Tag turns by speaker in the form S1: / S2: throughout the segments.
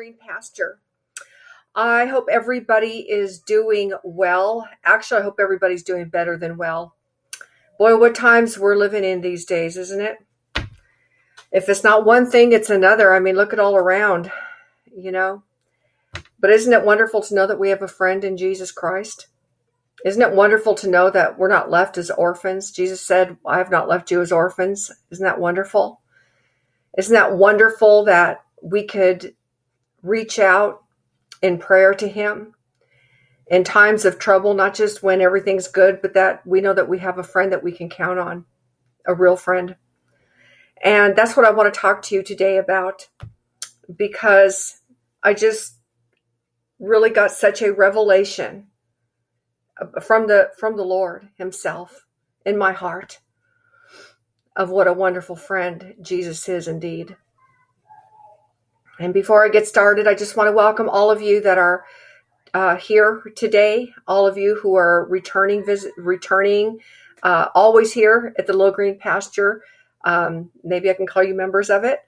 S1: Green Pasture. I hope everybody is doing well. Actually, I hope everybody's doing better than well. Boy, what times we're living in these days, isn't it? If it's not one thing, it's another. I mean, look at all around, you know. But isn't it wonderful to know that we have a friend in Jesus Christ? Isn't it wonderful to know that we're not left as orphans? Jesus said, I have not left you as orphans. Isn't that wonderful? Isn't that wonderful that we could reach out in prayer to Him in times of trouble, not just when everything's good, but that we know that we have a friend that we can count on, a real friend. And that's what I want to talk to you today about because I just really got such a revelation from the from the Lord himself in my heart of what a wonderful friend Jesus is indeed. And before I get started, I just want to welcome all of you that are uh, here today, all of you who are returning, visit, returning, uh, always here at the Little Green Pasture. Um, maybe I can call you members of it.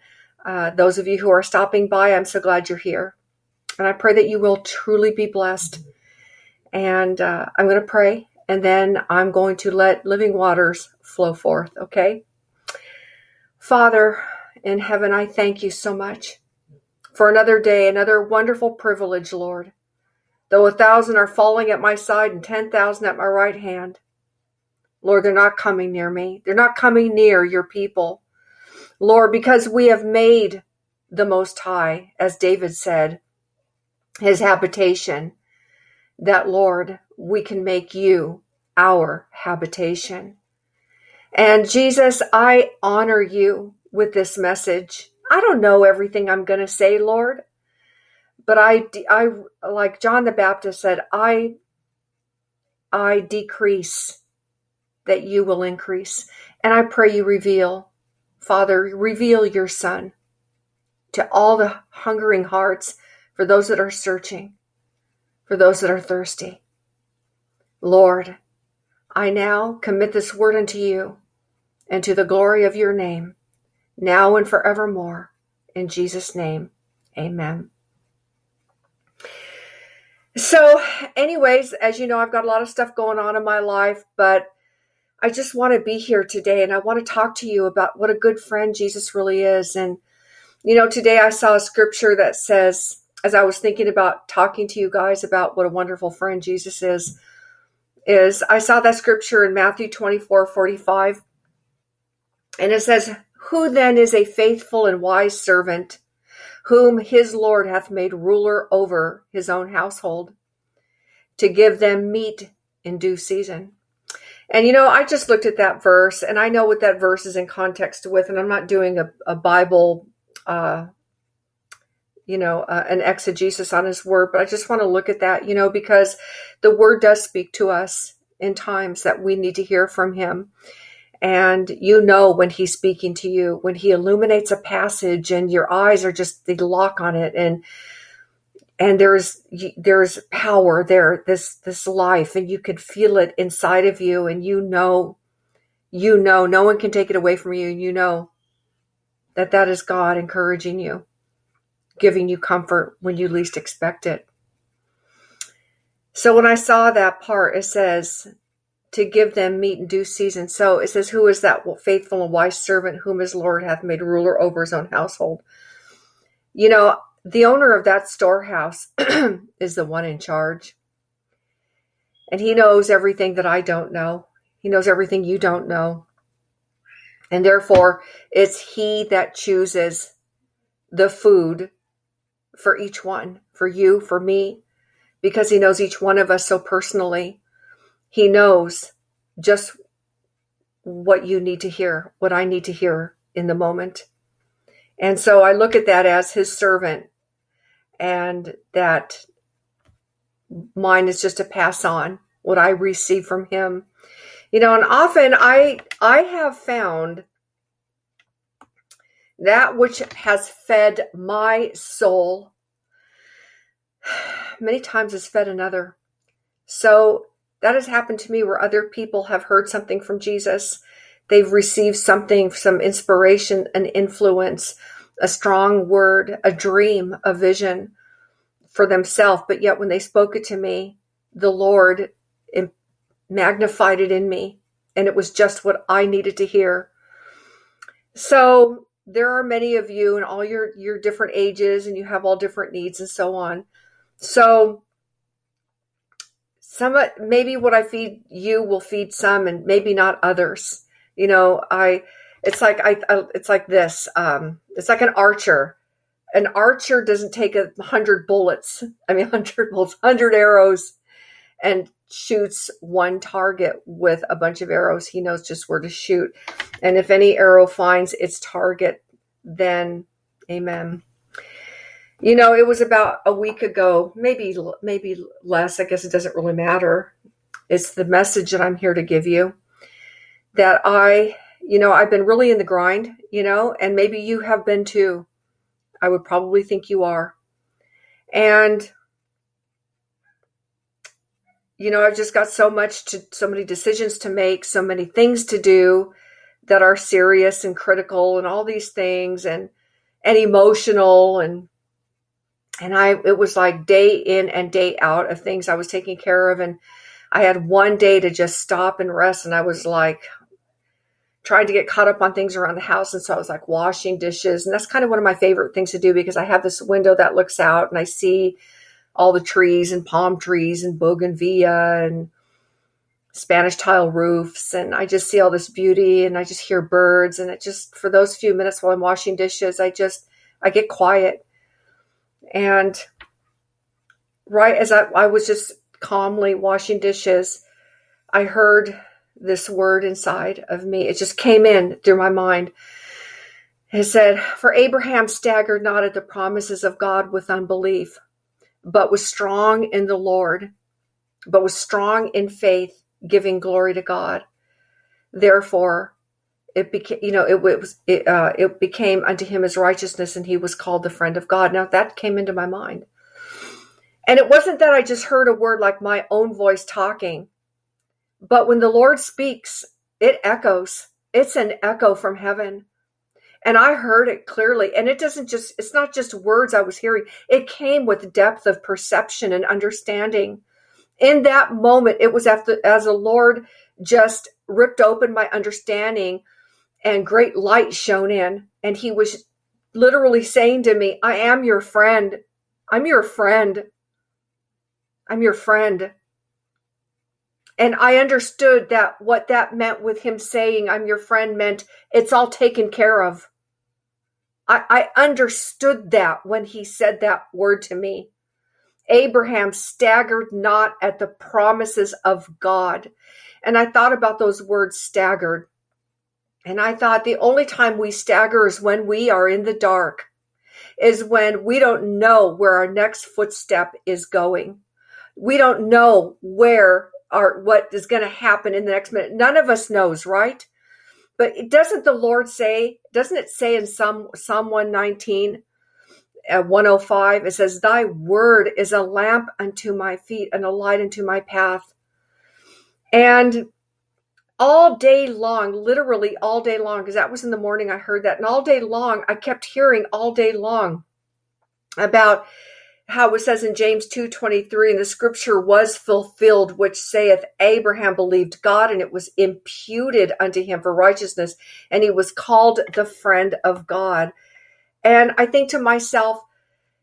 S1: Uh, those of you who are stopping by, I'm so glad you're here. And I pray that you will truly be blessed. And uh, I'm going to pray, and then I'm going to let living waters flow forth, okay? Father in heaven, I thank you so much for another day, another wonderful privilege, Lord. Though a thousand are falling at my side and ten thousand at my right hand, Lord, they're not coming near me. They're not coming near your people. Lord, because we have made the Most High, as David said, his habitation, that, Lord, we can make you our habitation. And Jesus, I honor you with this message. I don't know everything I'm going to say, Lord, but I, I, like John the Baptist said, I, I decrease that you will increase. And I pray you reveal, Father, reveal your Son to all the hungering hearts for those that are searching, for those that are thirsty. Lord, I now commit this word unto you and to the glory of your name now and forevermore. In Jesus' name, amen. So, anyways, as you know, I've got a lot of stuff going on in my life, but I just want to be here today and I want to talk to you about what a good friend Jesus really is. And, you know, today I saw a scripture that says, as I was thinking about talking to you guys about what a wonderful friend Jesus is, is I saw that scripture in Matthew 24 45. And it says, who then is a faithful and wise servant, whom his Lord hath made ruler over his own household, to give them meat in due season? And you know, I just looked at that verse, and I know what that verse is in context with, and I'm not doing a, a Bible, uh, you know, uh, an exegesis on his word, but I just want to look at that, you know, because the word does speak to us in times that we need to hear from him and you know when he's speaking to you when he illuminates a passage and your eyes are just they lock on it and and there's there's power there this this life and you could feel it inside of you and you know you know no one can take it away from you and you know that that is God encouraging you giving you comfort when you least expect it. So when I saw that part it says to give them meat in due season. So it says, Who is that faithful and wise servant whom his Lord hath made ruler over his own household? You know, the owner of that storehouse is the one in charge. And he knows everything that I don't know. He knows everything you don't know. And therefore, it's he that chooses the food for each one, for you, for me, because he knows each one of us so personally he knows just what you need to hear, what I need to hear in the moment. And so I look at that as his servant and that mine is just to pass on what I receive from him. You know, and often I I have found that which has fed my soul many times has fed another. So that has happened to me where other people have heard something from Jesus. They've received something, some inspiration, an influence, a strong word, a dream, a vision for themselves. But yet, when they spoke it to me, the Lord magnified it in me, and it was just what I needed to hear. So, there are many of you and all your your different ages and you have all different needs and so on so some maybe what i feed you will feed some and maybe not others you know i it's like i, I it's like this um it's like an archer an archer doesn't take a hundred bullets i mean hundred bullets hundred arrows and shoots one target with a bunch of arrows, he knows just where to shoot. And if any arrow finds its target, then amen. You know, it was about a week ago, maybe maybe less, I guess it doesn't really matter. It's the message that I'm here to give you that I, you know, I've been really in the grind, you know, and maybe you have been too. I would probably think you are. And you know, I've just got so much to, so many decisions to make, so many things to do that are serious and critical and all these things and, and emotional and, and I, it was like day in and day out of things I was taking care of. And I had one day to just stop and rest. And I was like, trying to get caught up on things around the house. And so I was like washing dishes. And that's kind of one of my favorite things to do because I have this window that looks out and I see all the trees and palm trees and bougainvillea and Spanish tile roofs. And I just see all this beauty and I just hear birds. And it just, for those few minutes while I'm washing dishes, I just, I get quiet. And right as I, I was just calmly washing dishes, I heard this word inside of me. It just came in through my mind. It said, For Abraham staggered not at the promises of God with unbelief but was strong in the Lord, but was strong in faith, giving glory to God. Therefore, it became, you know, it was, it, uh, it became unto him as righteousness, and he was called the friend of God. Now that came into my mind. And it wasn't that I just heard a word like my own voice talking, but when the Lord speaks, it echoes. It's an echo from heaven and I heard it clearly. And it doesn't just, it's not just words I was hearing, it came with depth of perception and understanding. In that moment, it was after, as the Lord just ripped open my understanding and great light shone in. And He was literally saying to me, I am your friend. I'm your friend. I'm your friend. And I understood that what that meant with him saying, I'm your friend, meant it's all taken care of. I, I understood that when he said that word to me. Abraham staggered not at the promises of God. And I thought about those words staggered. And I thought the only time we stagger is when we are in the dark, is when we don't know where our next footstep is going. We don't know where our what is going to happen in the next minute. None of us knows, right? But doesn't the Lord say, doesn't it say in Psalm, Psalm 119, uh, 105, it says, Thy word is a lamp unto my feet and a light unto my path. And all day long, literally all day long, because that was in the morning I heard that. And all day long, I kept hearing all day long about how it says in James 2:23 and the scripture was fulfilled which saith Abraham believed God and it was imputed unto him for righteousness and he was called the friend of God. And I think to myself,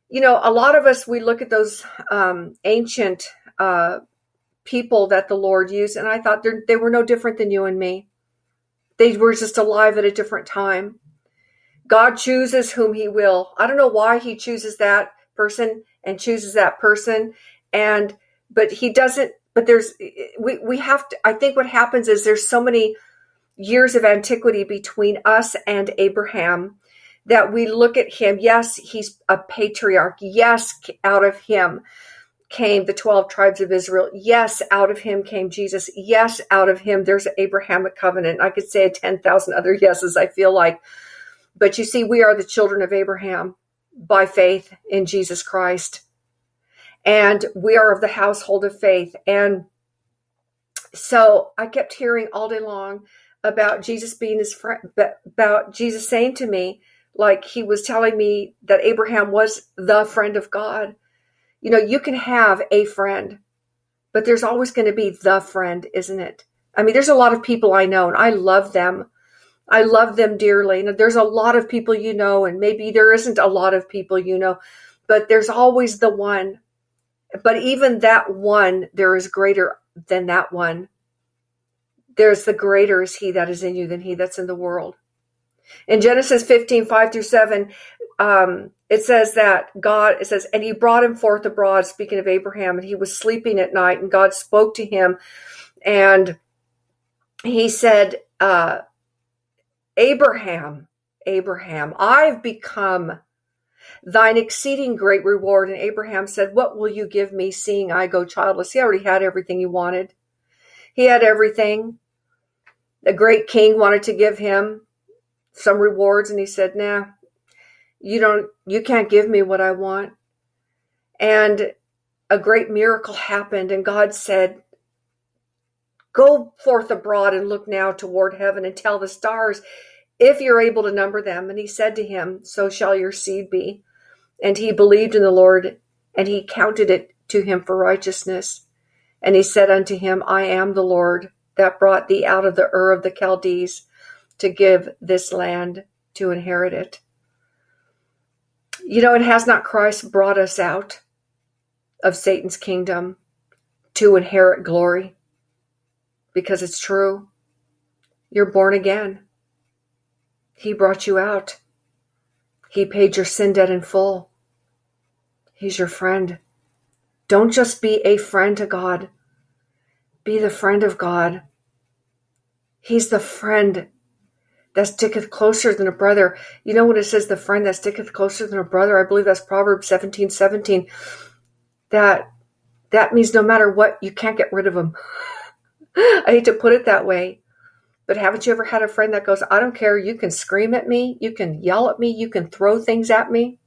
S1: you know, a lot of us we look at those um, ancient uh, people that the Lord used and I thought they were no different than you and me. They were just alive at a different time. God chooses whom he will. I don't know why he chooses that person and chooses that person and but he doesn't but there's we we have to i think what happens is there's so many years of antiquity between us and abraham that we look at him yes he's a patriarch yes out of him came the 12 tribes of israel yes out of him came jesus yes out of him there's an abrahamic covenant i could say 10,000 other yeses i feel like but you see we are the children of abraham by faith in Jesus Christ. And we are of the household of faith. And so I kept hearing all day long about Jesus being his friend, about Jesus saying to me, like he was telling me that Abraham was the friend of God. You know, you can have a friend, but there's always going to be the friend, isn't it? I mean, there's a lot of people I know and I love them. I love them dearly. And there's a lot of people you know, and maybe there isn't a lot of people you know, but there's always the one. But even that one, there is greater than that one. There's the greater is he that is in you than he that's in the world. In Genesis 15, 5 through 7, um, it says that God, it says, and he brought him forth abroad, speaking of Abraham, and he was sleeping at night, and God spoke to him, and he said, uh, Abraham, Abraham, I've become thine exceeding great reward. And Abraham said, What will you give me, seeing I go childless? He already had everything he wanted. He had everything. The great king wanted to give him some rewards, and he said, Nah, you don't, you can't give me what I want. And a great miracle happened, and God said, Go forth abroad and look now toward heaven and tell the stars if you're able to number them. And he said to him, So shall your seed be. And he believed in the Lord, and he counted it to him for righteousness. And he said unto him, I am the Lord that brought thee out of the Ur of the Chaldees to give this land to inherit it. You know, and has not Christ brought us out of Satan's kingdom to inherit glory? Because it's true. You're born again. He brought you out. He paid your sin debt in full. He's your friend. Don't just be a friend to God, be the friend of God. He's the friend that sticketh closer than a brother. You know when it says the friend that sticketh closer than a brother? I believe that's Proverbs 17 17. That that means no matter what, you can't get rid of him. I hate to put it that way. But haven't you ever had a friend that goes, I don't care, you can scream at me, you can yell at me, you can throw things at me,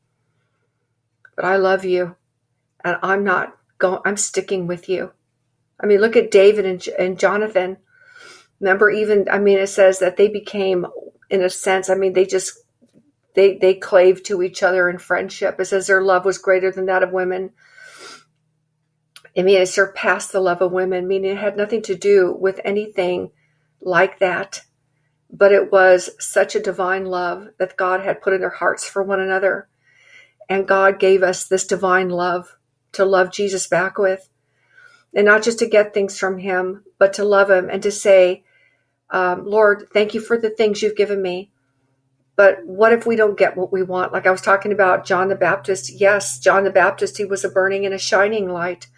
S1: but I love you and I'm not going, I'm sticking with you. I mean, look at David and, and Jonathan. Remember, even, I mean, it says that they became, in a sense, I mean, they just, they, they clave to each other in friendship. It says their love was greater than that of women. I mean, it surpassed the love of women, meaning it had nothing to do with anything like that, but it was such a divine love that God had put in their hearts for one another. And God gave us this divine love to love Jesus back with. And not just to get things from Him, but to love Him and to say, um, Lord, thank you for the things you've given me. But what if we don't get what we want? Like I was talking about John the Baptist. Yes, John the Baptist, he was a burning and a shining light,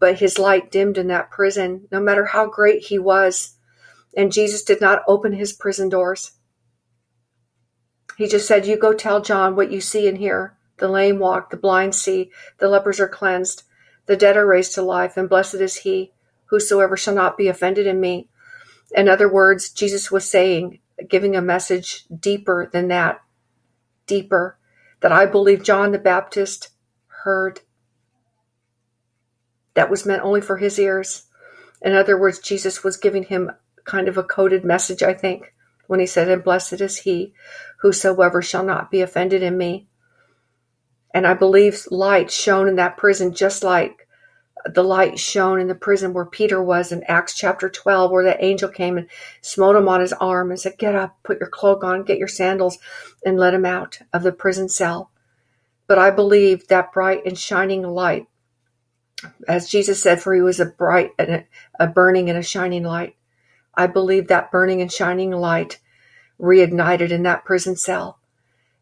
S1: but his light dimmed in that prison, no matter how great he was and Jesus did not open his prison doors. He just said, You go tell John what you see and hear. The lame walk, the blind see, the lepers are cleansed, the dead are raised to life, and blessed is he whosoever shall not be offended in me. In other words, Jesus was saying, giving a message deeper than that, deeper, that I believe John the Baptist heard. That was meant only for his ears. In other words, Jesus was giving him kind of a coded message, I think, when he said, And blessed is he whosoever shall not be offended in me. And I believe light shone in that prison just like the light shone in the prison where Peter was in Acts chapter 12, where the angel came and smote him on his arm and said, Get up, put your cloak on, get your sandals, and let him out of the prison cell. But I believe that bright and shining light, as Jesus said, for he was a bright and a, burning and a shining light. I believe that burning and shining light reignited in that prison cell.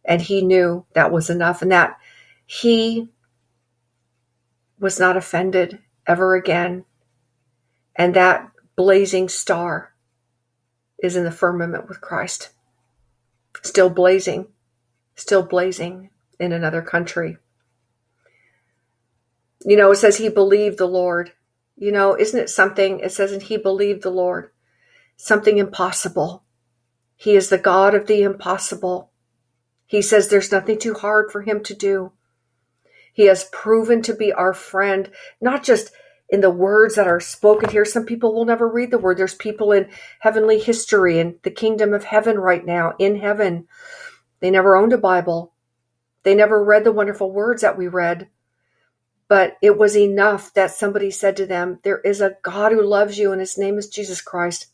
S1: And he knew that was enough and that he was not offended ever again. And that blazing star is in the firmament with Christ, still blazing, still blazing in another country. You know, it says he believed the Lord. You know, isn't it something? It says, and he believed the Lord something impossible. He is the God of the impossible. He says there's nothing too hard for him to do. He has proven to be our friend, not just in the words that are spoken here. Some people will never read the word. There's people in heavenly history and the kingdom of heaven right now, in heaven, They never owned a Bible. They never read the wonderful words that we read. But it was enough that somebody said to them, There is a God who loves you, and his name is Jesus Christ.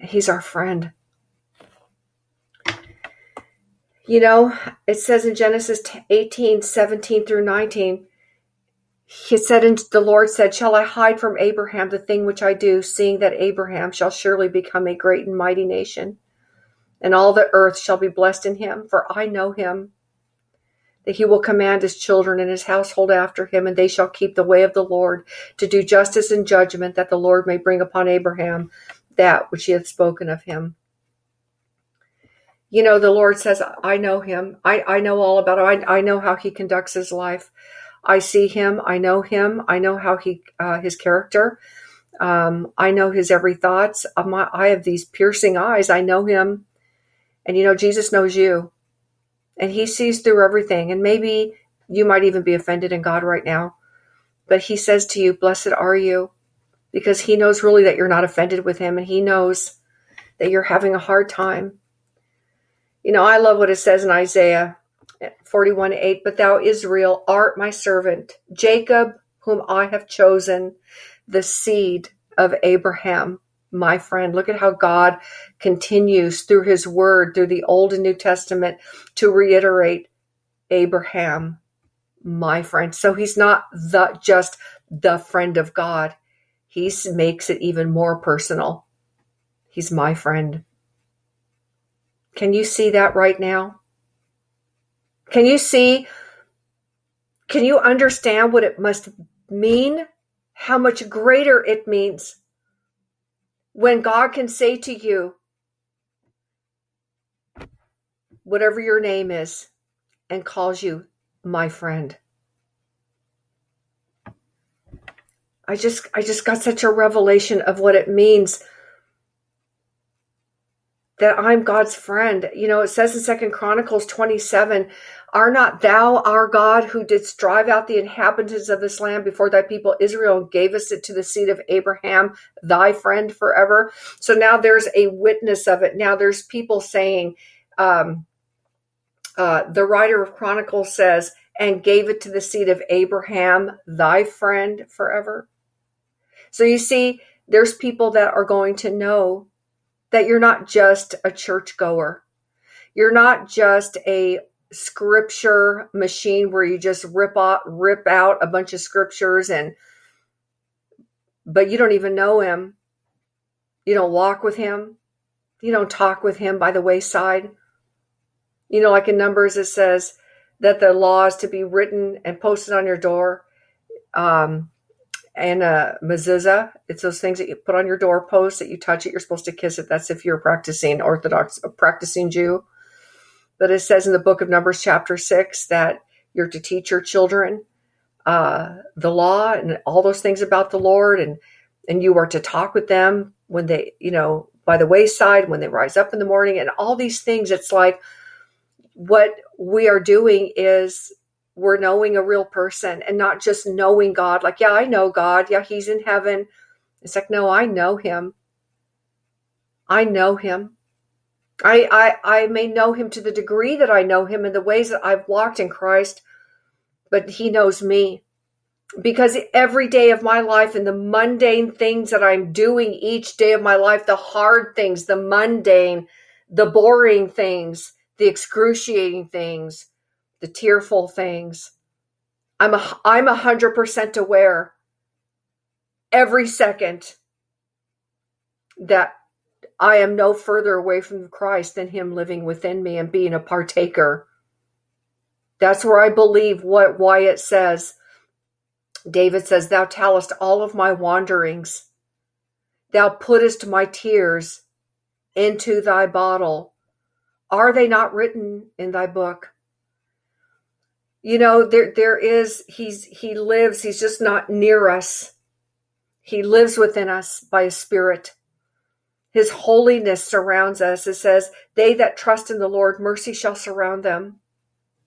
S1: He's our friend. You know, it says in Genesis 18 17 through 19, he said, and the Lord said, Shall I hide from Abraham the thing which I do, seeing that Abraham shall surely become a great and mighty nation, and all the earth shall be blessed in him? For I know him, that he will command his children and his household after him, and they shall keep the way of the Lord, to do justice and judgment, that the Lord may bring upon Abraham that which he hath spoken of him. You know, the Lord says, I know him. I, I know all about him. I, I know how he conducts his life. I see him. I know him. I know how he uh, his character. Um, I know his every thoughts. My, I have these piercing eyes. I know him, and you know Jesus knows you, and he sees through everything. And maybe you might even be offended in God right now, but he says to you, "Blessed are you," because he knows really that you're not offended with him, and he knows that you're having a hard time. You know, I love what it says in Isaiah 41 8, but thou, Israel, art my servant, Jacob, whom I have chosen, the seed of Abraham, my friend. Look at how God continues through his word, through the Old and New Testament, to reiterate Abraham, my friend. So he's not the just the friend of God. He makes it even more personal. He's my friend. Can you see that right now? Can you see? Can you understand what it must mean? How much greater it means when God can say to you, whatever your name is, and calls you my friend. I just I just got such a revelation of what it means that I'm God's friend. You know, it says in Second Chronicles 27, are not thou our God who didst drive out the inhabitants of this land before thy people Israel and gavest it to the seed of Abraham, thy friend forever? So now there's a witness of it. Now there's people saying, um, uh, the writer of Chronicles says, and gave it to the seed of Abraham, thy friend forever. So you see, there's people that are going to know that you're not just a churchgoer. You're not just a scripture machine where you just rip out rip out a bunch of scriptures and but you don't even know him. You don't walk with him. You don't talk with him by the wayside. You know, like in Numbers, it says that the law is to be written and posted on your door. Um, and a mezuzah, it's those things that you put on your doorpost that you touch it. You're supposed to kiss it. That's if you're practicing Orthodox, a practicing Jew. But it says in the book of Numbers, chapter six, that you're to teach your children uh, the law and all those things about the Lord, and and you are to talk with them when they, you know, by the wayside when they rise up in the morning, and all these things. It's like what we are doing is we're knowing a real person and not just knowing God. Like, yeah, I know God. Yeah, He's in heaven. It's like, no, I know Him. I know Him. I, I, I may know him to the degree that I know him in the ways that I've walked in Christ, but he knows me. Because every day of my life and the mundane things that I'm doing each day of my life, the hard things, the mundane, the boring things, the excruciating things, the tearful things, I'm a, I'm a hundred percent aware every second that I am no further away from Christ than Him living within me and being a partaker. That's where I believe what why it says. David says, Thou tellest all of my wanderings. Thou puttest my tears into thy bottle. Are they not written in thy book? You know, there there is he's he lives, he's just not near us. He lives within us by a spirit. His holiness surrounds us. It says, They that trust in the Lord, mercy shall surround them.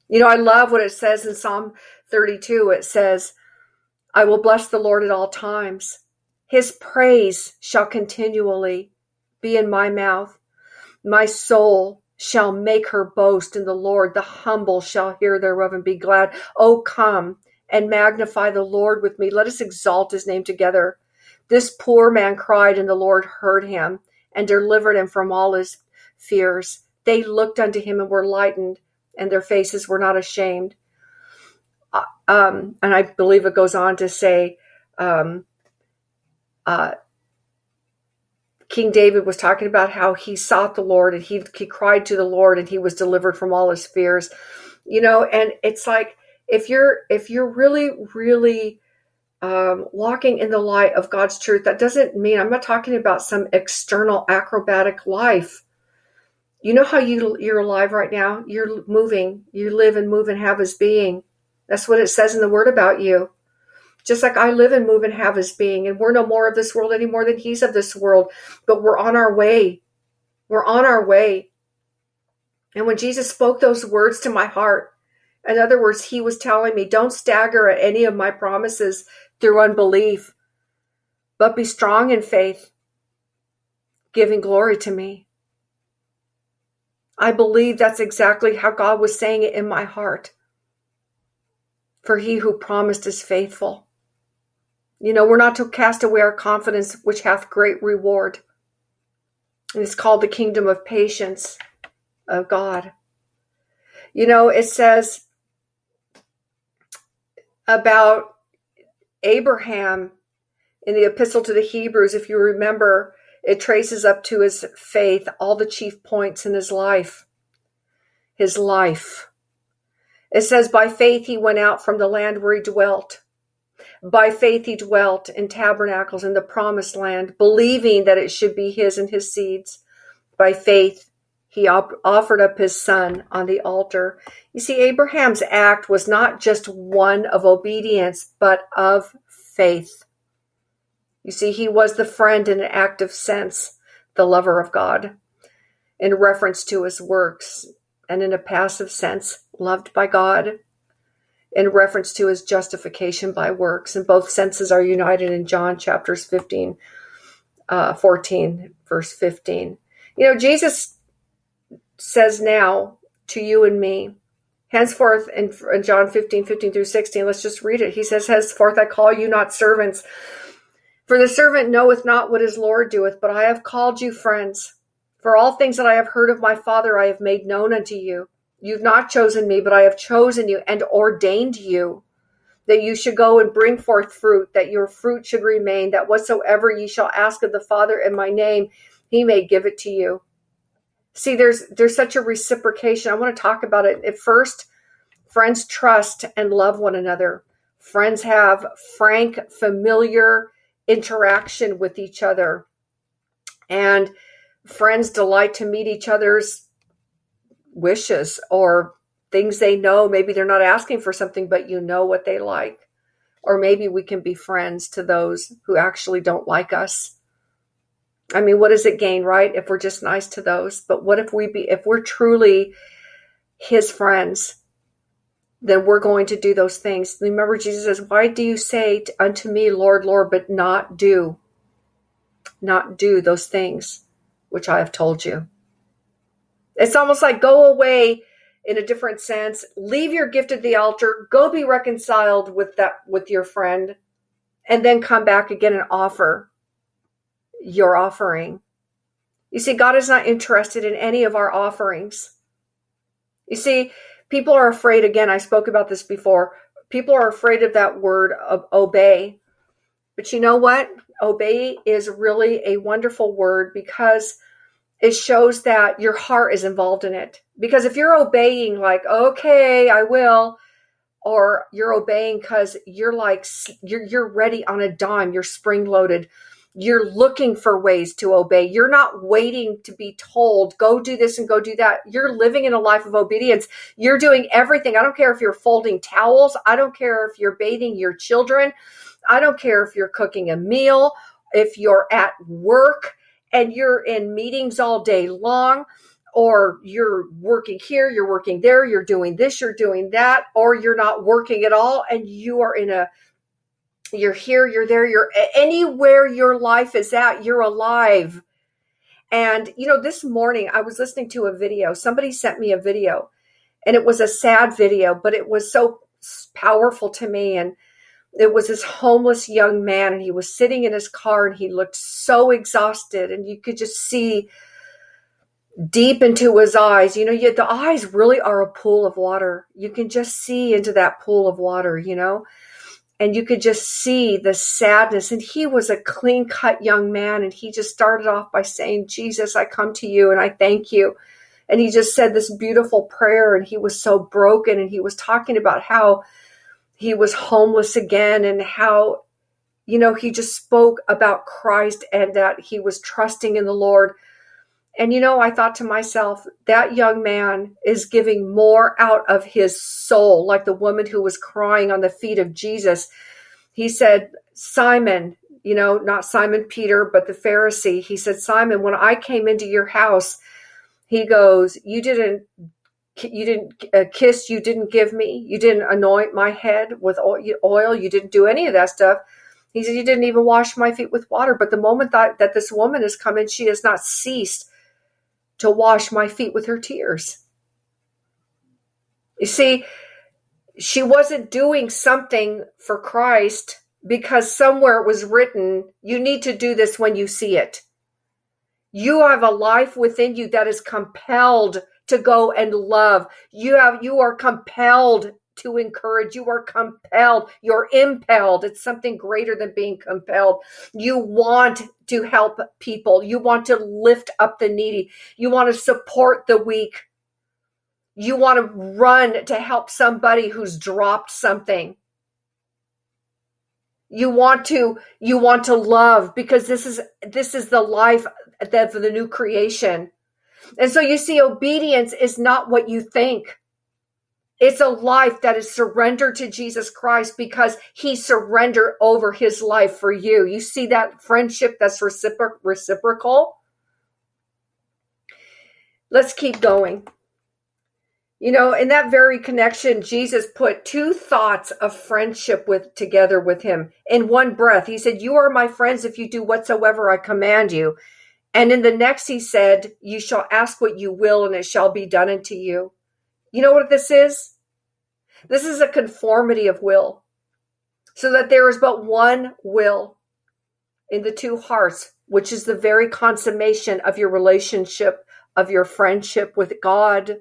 S1: You know, I love what it says in Psalm 32. It says, I will bless the Lord at all times. His praise shall continually be in my mouth. My soul shall make her boast in the Lord. The humble shall hear thereof and be glad. O come and magnify the Lord with me. Let us exalt his name together. This poor man cried, and the Lord heard him and delivered him from all his fears. They looked unto him and were lightened, and their faces were not ashamed. Uh, um, and I believe it goes on to say, um, uh, King David was talking about how he sought the Lord and he, he cried to the Lord and he was delivered from all his fears. You know, and it's like if you're if you're really really um, walking in the light of God's truth, that doesn't mean I'm not talking about some external acrobatic life. You know how you you're alive right now. You're moving. You live and move and have His being. That's what it says in the Word about you just like I live and move and have his being. And we're no more of this world any more than he's of this world. But we're on our way. We're on our way. And when Jesus spoke those words to my heart, in other words, he was telling me, don't stagger at any of my promises through unbelief, but be strong in faith, giving glory to me. I believe that's exactly how God was saying it in my heart. For he who promised is faithful. You know, we're not to cast away our confidence, which hath great reward. And it's called the kingdom of patience of God. You know, it says about Abraham in the epistle to the Hebrews, if you remember, it traces up to his faith all the chief points in his life. His life. It says, By faith he went out from the land where he dwelt by faith he dwelt in tabernacles in the promised land, believing that it should be his and his seeds. By faith he op- offered up his son on the altar. You see, Abraham's act was not just one of obedience, but of faith. You see, he was the friend in an active sense, the lover of God, in reference to his works, and in a passive sense, loved by God in reference to his justification by works. And both senses are united in John chapters 15, uh, 14, verse 15. You know, Jesus says now to you and me, henceforth in, in John 15, 15 through 16, let's just read it. He says, Henceforth I call you not servants, for the servant knoweth not what his Lord doeth, but I have called you friends. For all things that I have heard of my Father I have made known unto you. You've not chosen me, but I have chosen you and ordained you that you should go and bring forth fruit, that your fruit should remain, that whatsoever ye shall ask of the Father in my name, he may give it to you. See, there's there's such a reciprocation. I want to talk about it. At first, friends trust and love one another. Friends have frank, familiar interaction with each other. And friends delight to meet each other's wishes or things they know. Maybe they're not asking for something, but you know what they like. Or maybe we can be friends to those who actually don't like us. I mean, what does it gain, right? If we're just nice to those. But what if we be, if we're truly his friends, then we're going to do those things. Remember, Jesus says, Why do you say unto me, Lord, Lord, but not do? Not do those things which I have told you. It's almost like go away in a different sense, leave your gift at the altar, go be reconciled with that with your friend, and then come back again and offer your offering. You see, God is not interested in any of our offerings. You see, people are afraid, again, I spoke about this before. People are afraid of that word of obey. But you know what? Obey is really a wonderful word because it shows that your heart is involved in it. Because if you're obeying, like, okay, I will, or you're obeying because you're like, you're, you're ready on a dime, you're spring loaded, you're looking for ways to obey. You're not waiting to be told, go do this and go do that. You're living in a life of obedience. You're doing everything. I don't care if you're folding towels, I don't care if you're bathing your children, I don't care if you're cooking a meal, if you're at work and you're in meetings all day long or you're working here, you're working there, you're doing this, you're doing that, or you're not working at all and you are in a you're here, you're there, you're anywhere your life is at, you're alive. And, you know, this morning I was listening to a video. Somebody sent me a video and it was a sad video, but it was so powerful to me. And it was this homeless young man and he was sitting in his car and he looked so exhausted and you could just see deep into his eyes. You know, you, the eyes really are a pool of water. You can just see into that pool of water, you know, and you could just see the sadness. And he was a clean cut young man. And he just started off by saying, Jesus, I come to you and I thank you. And he just said this beautiful prayer and he was so broken. And he was talking about how he was homeless again and how, you know, he just spoke about Christ and that he was trusting in the Lord and you know, I thought to myself, that young man is giving more out of his soul, like the woman who was crying on the feet of Jesus. He said, Simon, you know, not Simon Peter, but the Pharisee. He said, Simon, when I came into your house, he goes, you didn't you didn't uh, kiss you didn't give me you didn't anoint my head with oil you didn't do any of that stuff he said you didn't even wash my feet with water but the moment that, that this woman has come in she has not ceased to wash my feet with her tears. You see, she wasn't doing something for Christ because somewhere it was written, you need to do this when you see it. You have a life within you that is compelled to go and love. You have you are compelled to encourage. You are compelled. You're impelled. It's something greater than being compelled. You want to help people. You want to lift up the needy. You want to support the weak. You want to run to help somebody who's dropped something. You want to you want to love because this is this is the life that the new creation. And so you see obedience is not what you think. It's a life that is surrendered to Jesus Christ because he surrendered over his life for you. You see that friendship that's recipro- reciprocal? Let's keep going. You know, in that very connection, Jesus put two thoughts of friendship with together with him in one breath. He said, "You are my friends if you do whatsoever I command you." And in the next he said, "You shall ask what you will and it shall be done unto you." You know what this is? This is a conformity of will, so that there is but one will in the two hearts, which is the very consummation of your relationship, of your friendship with God.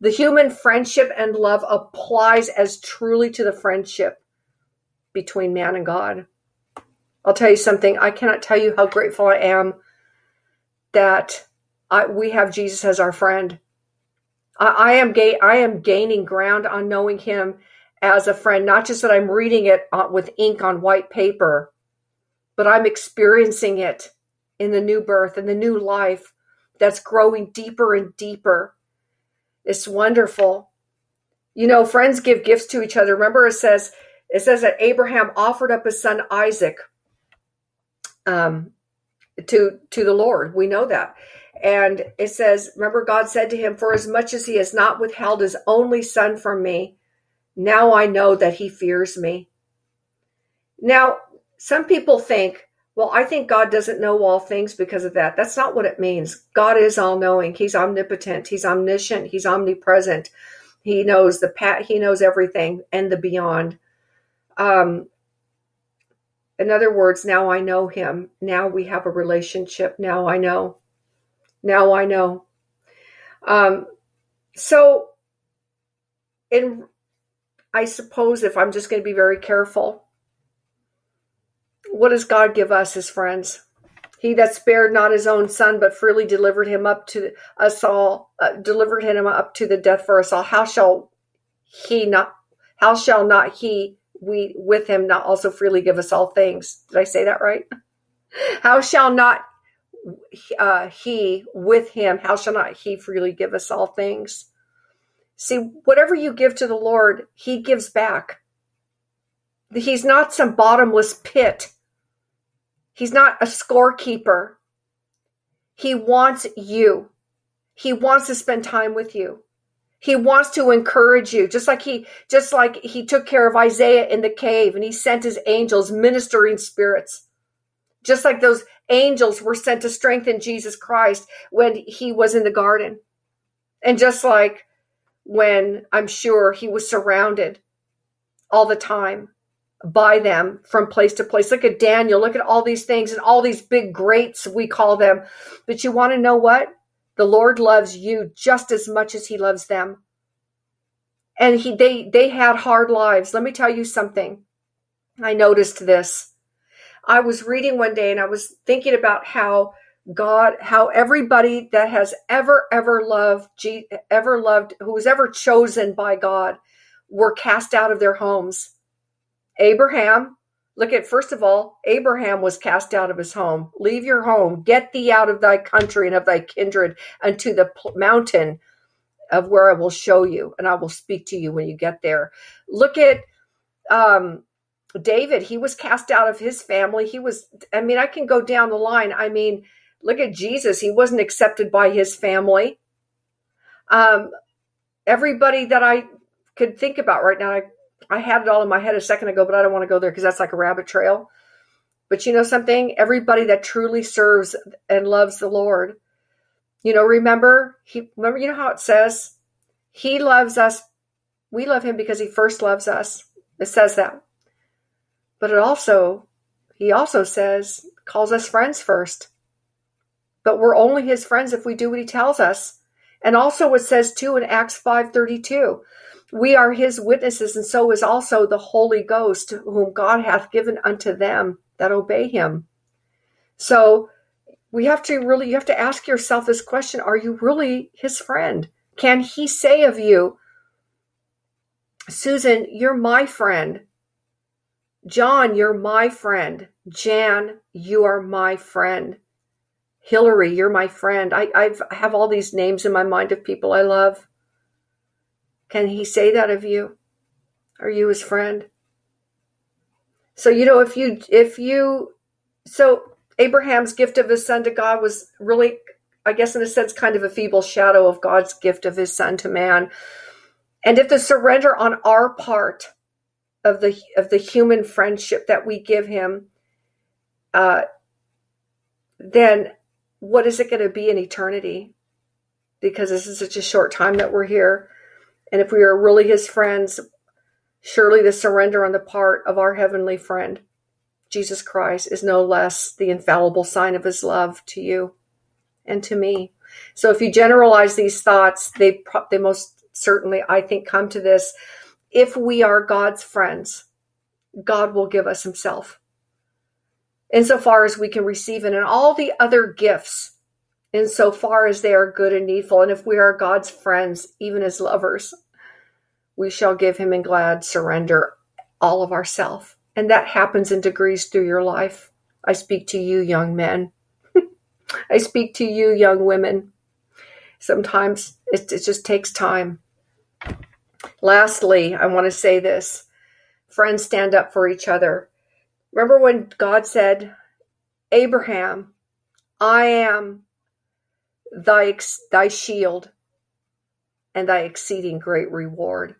S1: The human friendship and love applies as truly to the friendship between man and God. I'll tell you something, I cannot tell you how grateful I am that I, we have Jesus as our friend. I, am ga- I am gaining ground on knowing him as a friend, not just that I'm reading it with ink on white paper, but I'm experiencing it in the new birth and the new life that's growing deeper and deeper. It's wonderful. You know, friends give gifts to each other. Remember, it says it says that Abraham offered up his son Isaac um, to to the Lord. We know that. And it says, Remember, God said to him, For as much as he has not withheld his only son from me, now I know that he fears me. Now, some people think, well, I think God doesn't know all things because of that. That's not what it means. God is all knowing. He's omnipotent. He's omniscient. He's omnipresent. He knows the pat. He knows everything and the beyond. Um, in other words, now I know him. Now we have a relationship. Now I know. Now I know. Um, so, in I suppose if I'm just going to be very careful, what does God give us as friends? He that spared not his own son, but freely delivered him up to us all, uh, delivered him up to the death for us all. How shall he not? How shall not he we with him not also freely give us all things? Did I say that right? How shall not uh, he with him, how shall not he freely give us all things? See, whatever you give to the Lord, he gives back. He's not some bottomless pit. He's not a scorekeeper. He wants you. He wants to spend time with you. He wants to encourage you, just like he just like he took care of Isaiah in the cave and he sent his angels, ministering spirits Just like those angels were sent to strengthen Jesus Christ when he was in the garden. And just like when I'm sure he was surrounded all the time by them from place to place. Look at Daniel. Look at all these things and all these big greats, we call them. But you want to know what? The Lord loves you just as much as he loves them. And he they they had hard lives. Let me tell you something. I noticed this. I was reading one day and I was thinking about how God, how everybody that has ever, ever loved, ever loved, who was ever chosen by God, were cast out of their homes. Abraham, look at first of all, Abraham was cast out of his home. Leave your home, get thee out of thy country and of thy kindred unto the mountain of where I will show you, and I will speak to you when you get there. Look at um, David, he was cast out of his family. He was, I mean, I can go down the line. I mean, look at Jesus. He wasn't accepted by his family. Um, everybody that I could think about right now, I, I had it all in my head a second ago, but I don't want to go there because that's like a rabbit trail. But you know something? Everybody that truly serves and loves the Lord, you know, remember, he, remember, you know how it says, he loves us. We love him because he first loves us. It says that. But it also, he also says, calls us friends first. But we're only his friends if we do what he tells us. And also it says too in Acts 5:32, we are his witnesses, and so is also the Holy Ghost, whom God hath given unto them that obey him. So we have to really you have to ask yourself this question are you really his friend can he say of you susan you're my friend John, you're my friend. Jan, you are my friend. Hillary, you're my friend. I, I've, I have all these names in my mind of people I love. Can he say that of you? Are you his friend? So you know if you if you so Abraham's gift of his son to God was really I guess in a sense kind of a feeble shadow of God's gift of his son to man. And if the surrender on our part of the of the human friendship that we give him uh, then what is it going to be in eternity because this is such a short time that we're here and if we are really his friends surely the surrender on the part of our heavenly friend jesus christ is no less the infallible sign of his love to you and to me. So if you generalize these thoughts they they most certainly i think come to this. If we are God's friends, God will give us Himself. Insofar as we can receive it, and all the other gifts insofar as they are good and needful. And if we are God's friends, even as lovers, we shall give Him in glad surrender all of ourself. And that happens in degrees through your life. I speak to you, young men. I speak to you, young women. Sometimes it, it just takes time. Lastly, I want to say this friends stand up for each other. Remember when God said, Abraham, I am thy, ex- thy shield and thy exceeding great reward.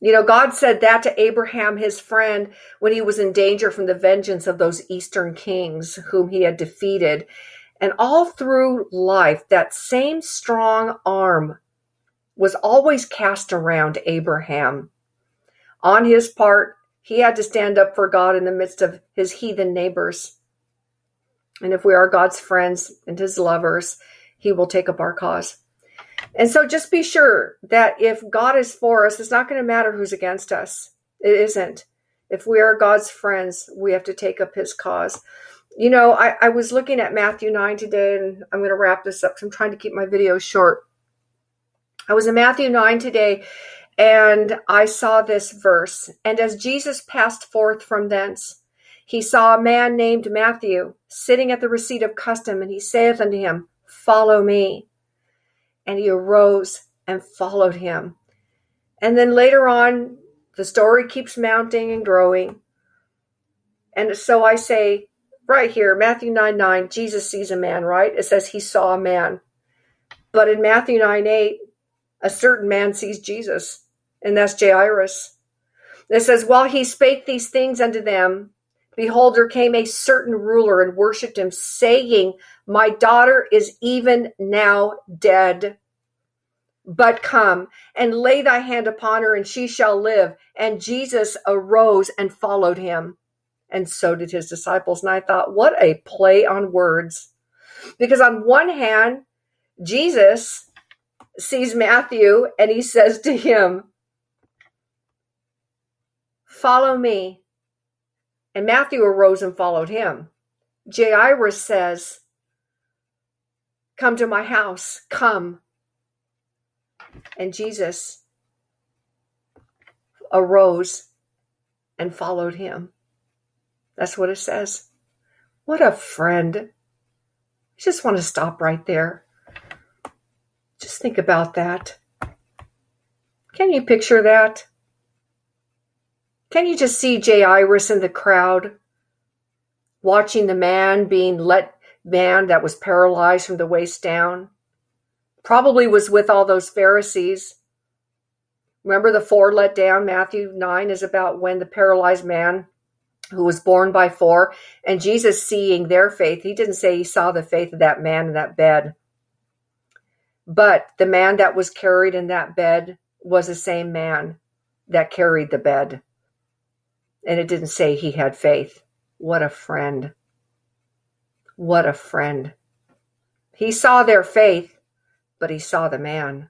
S1: You know, God said that to Abraham, his friend, when he was in danger from the vengeance of those eastern kings whom he had defeated. And all through life, that same strong arm was always cast around Abraham. On his part, he had to stand up for God in the midst of his heathen neighbors. And if we are God's friends and his lovers, he will take up our cause. And so just be sure that if God is for us, it's not going to matter who's against us. It isn't. If we are God's friends, we have to take up his cause. You know, I, I was looking at Matthew 9 today, and I'm going to wrap this up. So I'm trying to keep my video short. I was in Matthew 9 today and I saw this verse. And as Jesus passed forth from thence, he saw a man named Matthew sitting at the receipt of custom, and he saith unto him, Follow me. And he arose and followed him. And then later on, the story keeps mounting and growing. And so I say, right here, Matthew 9 9, Jesus sees a man, right? It says he saw a man. But in Matthew 9 8, a certain man sees Jesus, and that's Jairus. It says, While he spake these things unto them, behold, there came a certain ruler and worshipped him, saying, My daughter is even now dead. But come and lay thy hand upon her, and she shall live. And Jesus arose and followed him. And so did his disciples. And I thought, what a play on words. Because on one hand, Jesus sees Matthew and he says to him, Follow me. And Matthew arose and followed him. Jairus says, Come to my house, come. And Jesus arose and followed him. That's what it says. What a friend. I just want to stop right there. Just think about that. Can you picture that? Can you just see Jairus in the crowd watching the man being let man that was paralyzed from the waist down? Probably was with all those Pharisees. Remember the four let down? Matthew 9 is about when the paralyzed man who was borne by four and Jesus seeing their faith. He didn't say he saw the faith of that man in that bed. But the man that was carried in that bed was the same man that carried the bed. And it didn't say he had faith. What a friend. What a friend. He saw their faith, but he saw the man.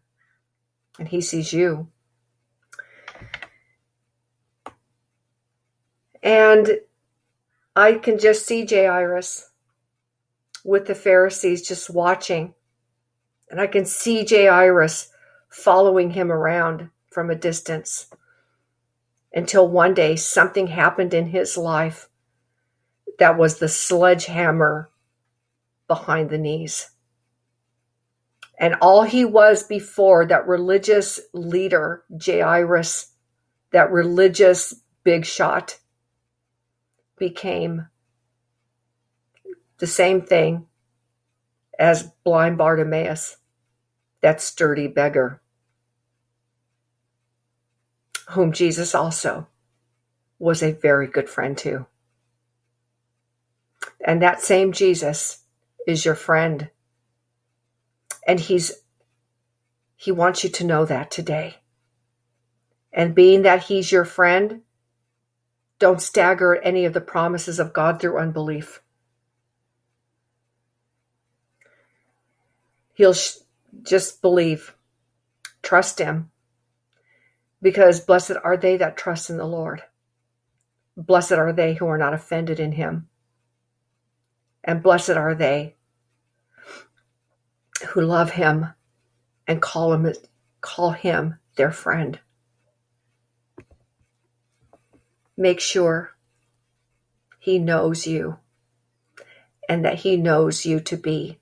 S1: And he sees you. And I can just see Jairus with the Pharisees just watching. And I can see Jairus following him around from a distance until one day something happened in his life that was the sledgehammer behind the knees. And all he was before that religious leader, Jairus, that religious big shot, became the same thing as blind Bartimaeus, that sturdy beggar whom Jesus also was a very good friend to. And that same Jesus is your friend. And he's he wants you to know that today. And being that he's your friend, don't stagger at any of the promises of God through unbelief. He'll sh- just believe, trust him, because blessed are they that trust in the Lord. Blessed are they who are not offended in him. And blessed are they who love him and call him call him their friend. Make sure he knows you and that he knows you to be